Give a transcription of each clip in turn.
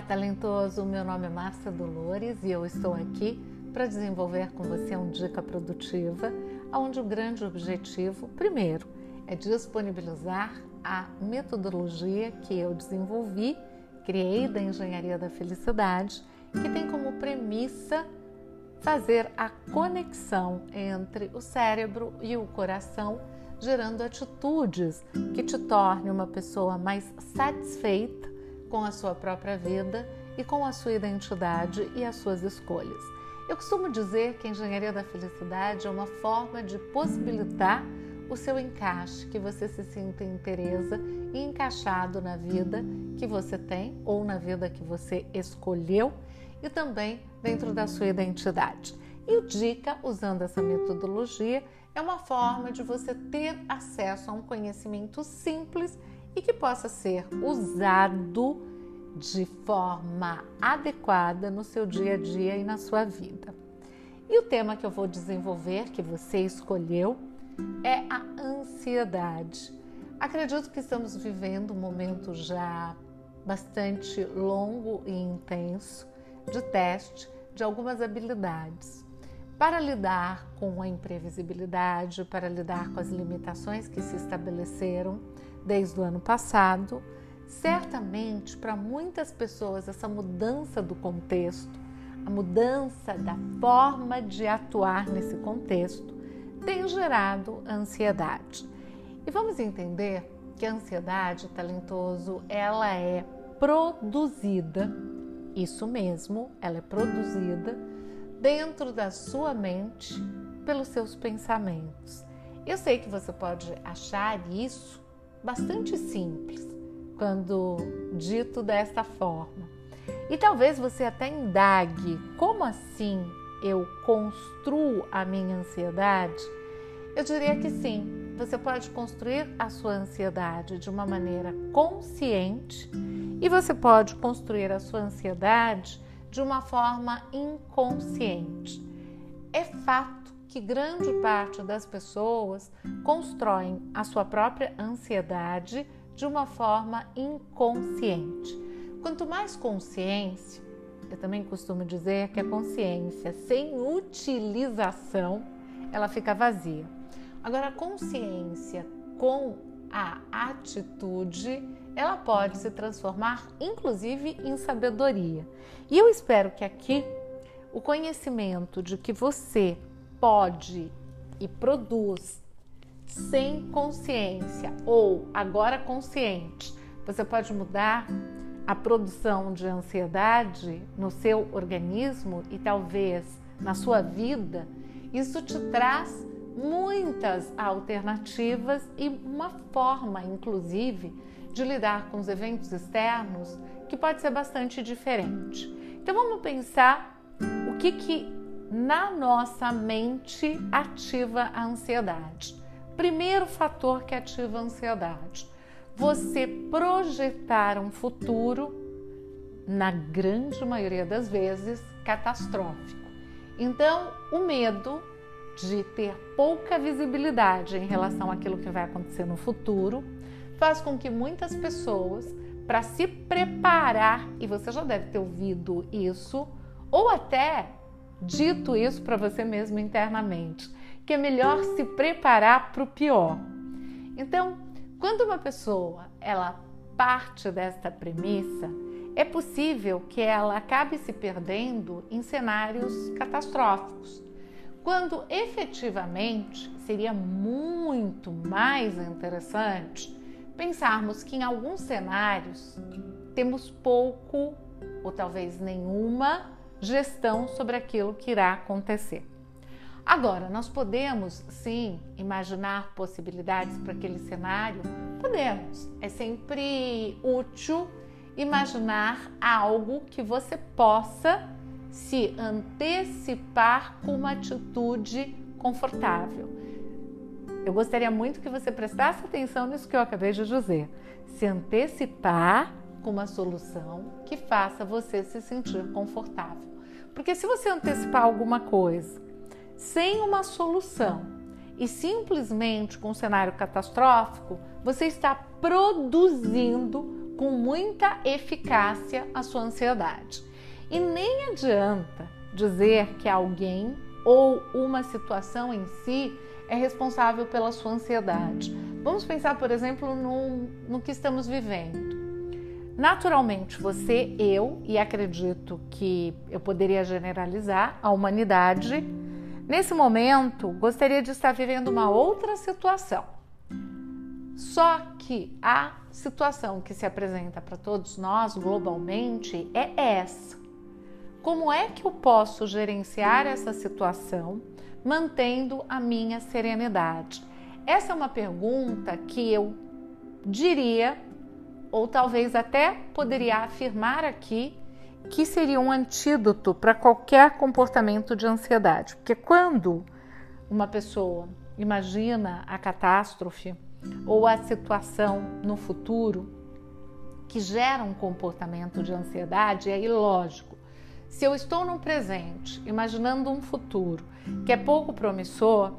Olá, talentoso! Meu nome é Márcia Dolores e eu estou aqui para desenvolver com você uma dica produtiva, onde o grande objetivo, primeiro, é disponibilizar a metodologia que eu desenvolvi, criei da Engenharia da Felicidade, que tem como premissa fazer a conexão entre o cérebro e o coração, gerando atitudes que te tornem uma pessoa mais satisfeita com a sua própria vida e com a sua identidade e as suas escolhas. Eu costumo dizer que a engenharia da felicidade é uma forma de possibilitar o seu encaixe, que você se sinta inteireza e encaixado na vida que você tem ou na vida que você escolheu e também dentro da sua identidade. E o Dica, usando essa metodologia, é uma forma de você ter acesso a um conhecimento simples e que possa ser usado de forma adequada no seu dia a dia e na sua vida. E o tema que eu vou desenvolver, que você escolheu, é a ansiedade. Acredito que estamos vivendo um momento já bastante longo e intenso de teste de algumas habilidades para lidar com a imprevisibilidade, para lidar com as limitações que se estabeleceram desde o ano passado. Certamente, para muitas pessoas, essa mudança do contexto, a mudança da forma de atuar nesse contexto, tem gerado ansiedade. E vamos entender que a ansiedade, talentoso, ela é produzida, isso mesmo, ela é produzida dentro da sua mente pelos seus pensamentos. Eu sei que você pode achar isso bastante simples quando dito desta forma. E talvez você até indague como assim eu construo a minha ansiedade? Eu diria que sim. Você pode construir a sua ansiedade de uma maneira consciente e você pode construir a sua ansiedade de uma forma inconsciente. É fato que grande parte das pessoas constroem a sua própria ansiedade de uma forma inconsciente. Quanto mais consciência, eu também costumo dizer que a consciência sem utilização, ela fica vazia. Agora, a consciência com a atitude, ela pode se transformar inclusive em sabedoria. E eu espero que aqui o conhecimento de que você pode e produz sem consciência ou agora consciente, você pode mudar a produção de ansiedade no seu organismo e talvez na sua vida, isso te traz muitas alternativas e uma forma, inclusive, de lidar com os eventos externos que pode ser bastante diferente. Então vamos pensar o que que na nossa mente ativa a ansiedade. Primeiro fator que ativa a ansiedade: você projetar um futuro, na grande maioria das vezes, catastrófico. Então, o medo de ter pouca visibilidade em relação àquilo que vai acontecer no futuro faz com que muitas pessoas, para se preparar, e você já deve ter ouvido isso, ou até dito isso para você mesmo internamente, que é melhor se preparar para o pior. Então, quando uma pessoa ela parte desta premissa, é possível que ela acabe se perdendo em cenários catastróficos quando efetivamente seria muito mais interessante pensarmos que em alguns cenários temos pouco ou talvez nenhuma gestão sobre aquilo que irá acontecer. Agora, nós podemos sim imaginar possibilidades para aquele cenário? Podemos. É sempre útil imaginar algo que você possa se antecipar com uma atitude confortável. Eu gostaria muito que você prestasse atenção nisso que eu acabei de dizer. Se antecipar com uma solução que faça você se sentir confortável. Porque se você antecipar alguma coisa sem uma solução e simplesmente com um cenário catastrófico, você está produzindo com muita eficácia a sua ansiedade. E nem adianta dizer que alguém ou uma situação em si é responsável pela sua ansiedade. Vamos pensar, por exemplo, no, no que estamos vivendo. Naturalmente, você, eu, e acredito que eu poderia generalizar a humanidade, nesse momento gostaria de estar vivendo uma outra situação. Só que a situação que se apresenta para todos nós globalmente é essa. Como é que eu posso gerenciar essa situação mantendo a minha serenidade? Essa é uma pergunta que eu diria, ou talvez até poderia afirmar aqui, que seria um antídoto para qualquer comportamento de ansiedade. Porque quando uma pessoa imagina a catástrofe ou a situação no futuro que gera um comportamento de ansiedade, é ilógico. Se eu estou no presente, imaginando um futuro que é pouco promissor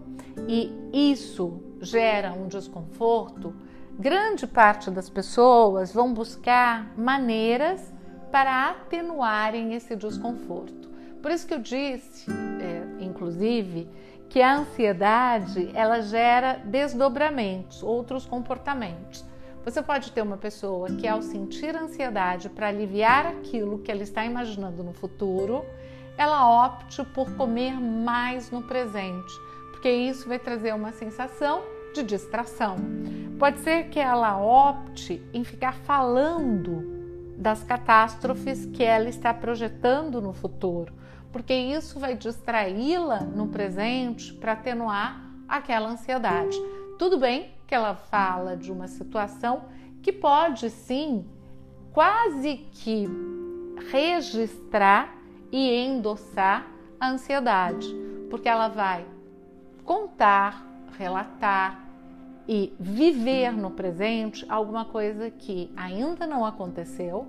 e isso gera um desconforto, grande parte das pessoas vão buscar maneiras para atenuarem esse desconforto. Por isso que eu disse, é, inclusive, que a ansiedade ela gera desdobramentos, outros comportamentos. Você pode ter uma pessoa que, ao sentir ansiedade para aliviar aquilo que ela está imaginando no futuro, ela opte por comer mais no presente, porque isso vai trazer uma sensação de distração. Pode ser que ela opte em ficar falando das catástrofes que ela está projetando no futuro, porque isso vai distraí-la no presente para atenuar aquela ansiedade. Tudo bem que ela fala de uma situação que pode sim quase que registrar e endossar a ansiedade, porque ela vai contar, relatar e viver no presente alguma coisa que ainda não aconteceu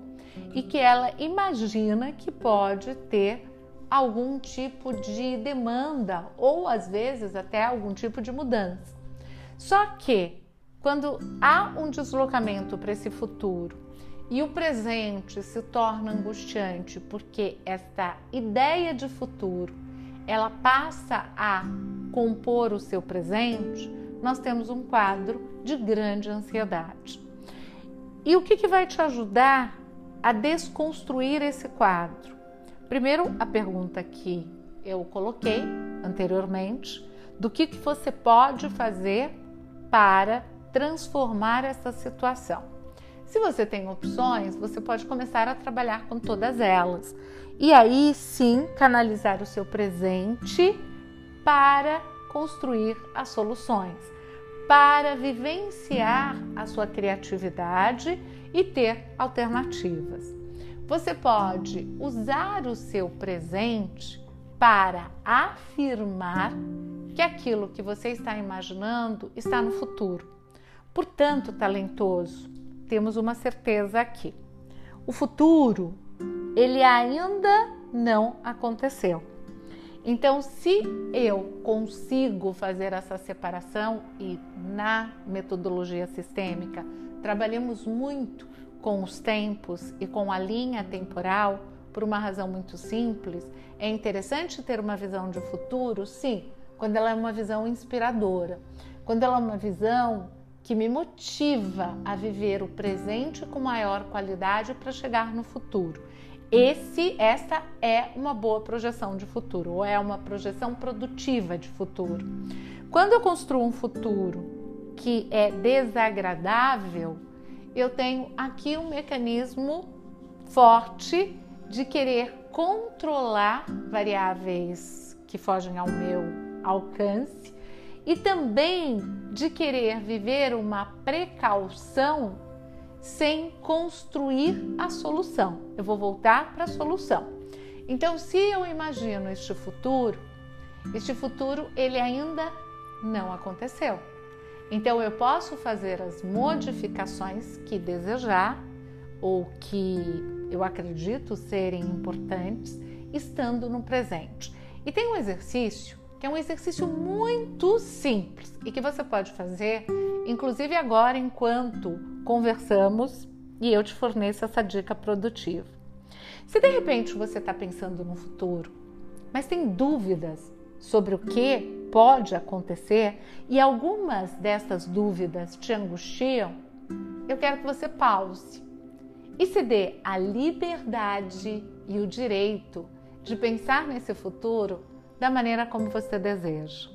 e que ela imagina que pode ter algum tipo de demanda ou às vezes até algum tipo de mudança. Só que quando há um deslocamento para esse futuro e o presente se torna angustiante porque esta ideia de futuro ela passa a compor o seu presente, nós temos um quadro de grande ansiedade. E o que, que vai te ajudar a desconstruir esse quadro? Primeiro, a pergunta que eu coloquei anteriormente, do que, que você pode fazer para transformar essa situação. Se você tem opções, você pode começar a trabalhar com todas elas. E aí sim canalizar o seu presente para construir as soluções, para vivenciar a sua criatividade e ter alternativas. Você pode usar o seu presente para afirmar que aquilo que você está imaginando está no futuro. Portanto, talentoso, temos uma certeza aqui. O futuro, ele ainda não aconteceu. Então, se eu consigo fazer essa separação e na metodologia sistêmica trabalhamos muito com os tempos e com a linha temporal por uma razão muito simples, é interessante ter uma visão de futuro, sim, quando ela é uma visão inspiradora, quando ela é uma visão que me motiva a viver o presente com maior qualidade para chegar no futuro. Esse, essa é uma boa projeção de futuro, ou é uma projeção produtiva de futuro. Quando eu construo um futuro que é desagradável, eu tenho aqui um mecanismo forte de querer controlar variáveis que fogem ao meu alcance e também de querer viver uma precaução sem construir a solução. Eu vou voltar para a solução. Então, se eu imagino este futuro, este futuro ele ainda não aconteceu. Então, eu posso fazer as modificações que desejar ou que eu acredito serem importantes estando no presente. E tem um exercício que é um exercício muito simples e que você pode fazer, inclusive agora enquanto conversamos e eu te forneço essa dica produtiva. Se de repente você está pensando no futuro, mas tem dúvidas sobre o que pode acontecer e algumas dessas dúvidas te angustiam, eu quero que você pause e se dê a liberdade e o direito de pensar nesse futuro da maneira como você deseja.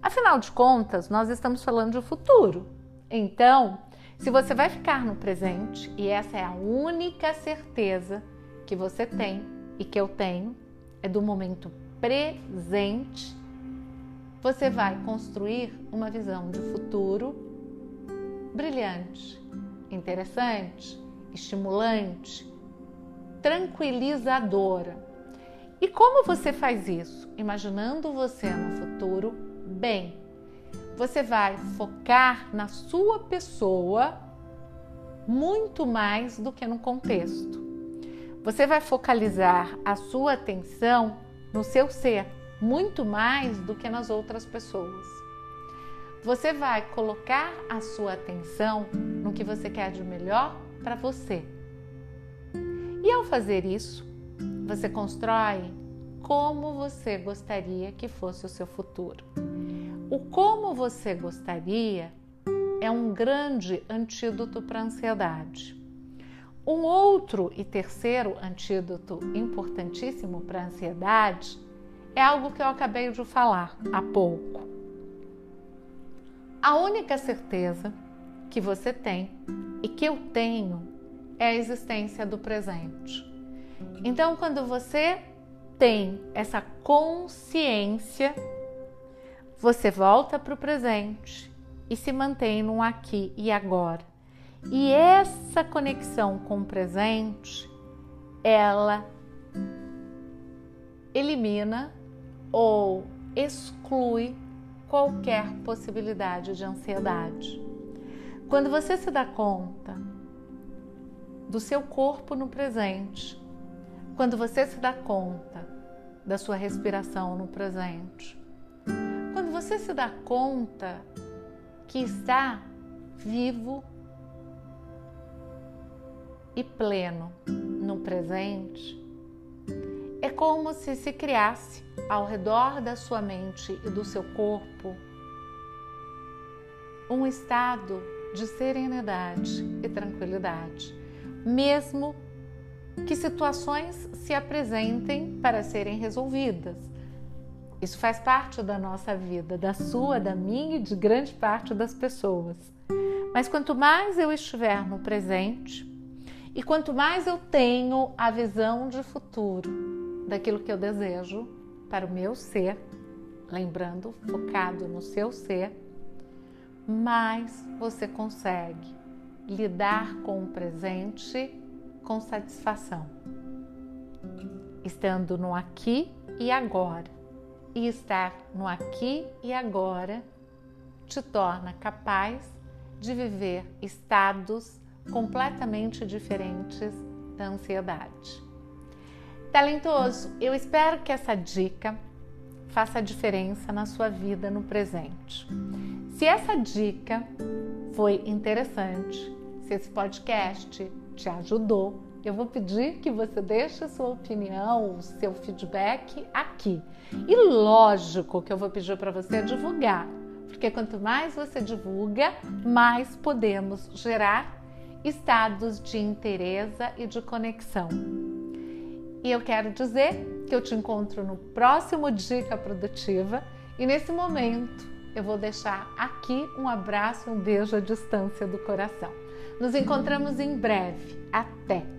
Afinal de contas, nós estamos falando de futuro. Então, se você vai ficar no presente, e essa é a única certeza que você tem e que eu tenho, é do momento presente, você vai construir uma visão de futuro brilhante, interessante, estimulante, tranquilizadora. E como você faz isso? Imaginando você no futuro bem. Você vai focar na sua pessoa muito mais do que no contexto. Você vai focalizar a sua atenção no seu ser muito mais do que nas outras pessoas. Você vai colocar a sua atenção no que você quer de melhor para você. E ao fazer isso, você constrói como você gostaria que fosse o seu futuro. O como você gostaria é um grande antídoto para a ansiedade. Um outro e terceiro antídoto importantíssimo para a ansiedade é algo que eu acabei de falar há pouco. A única certeza que você tem e que eu tenho é a existência do presente. Então, quando você tem essa consciência, você volta para o presente e se mantém no aqui e agora. E essa conexão com o presente, ela elimina ou exclui qualquer possibilidade de ansiedade. Quando você se dá conta do seu corpo no presente, quando você se dá conta da sua respiração no presente, você se dá conta que está vivo e pleno no presente, é como se se criasse ao redor da sua mente e do seu corpo um estado de serenidade e tranquilidade, mesmo que situações se apresentem para serem resolvidas. Isso faz parte da nossa vida, da sua, da minha e de grande parte das pessoas. Mas quanto mais eu estiver no presente e quanto mais eu tenho a visão de futuro daquilo que eu desejo para o meu ser, lembrando, focado no seu ser, mais você consegue lidar com o presente com satisfação, estando no aqui e agora. E estar no aqui e agora te torna capaz de viver estados completamente diferentes da ansiedade. Talentoso, eu espero que essa dica faça a diferença na sua vida no presente. Se essa dica foi interessante, se esse podcast te ajudou, eu vou pedir que você deixe a sua opinião, o seu feedback aqui. E lógico que eu vou pedir para você divulgar, porque quanto mais você divulga, mais podemos gerar estados de interesse e de conexão. E eu quero dizer que eu te encontro no próximo Dica Produtiva e nesse momento eu vou deixar aqui um abraço e um beijo à distância do coração. Nos encontramos em breve. Até!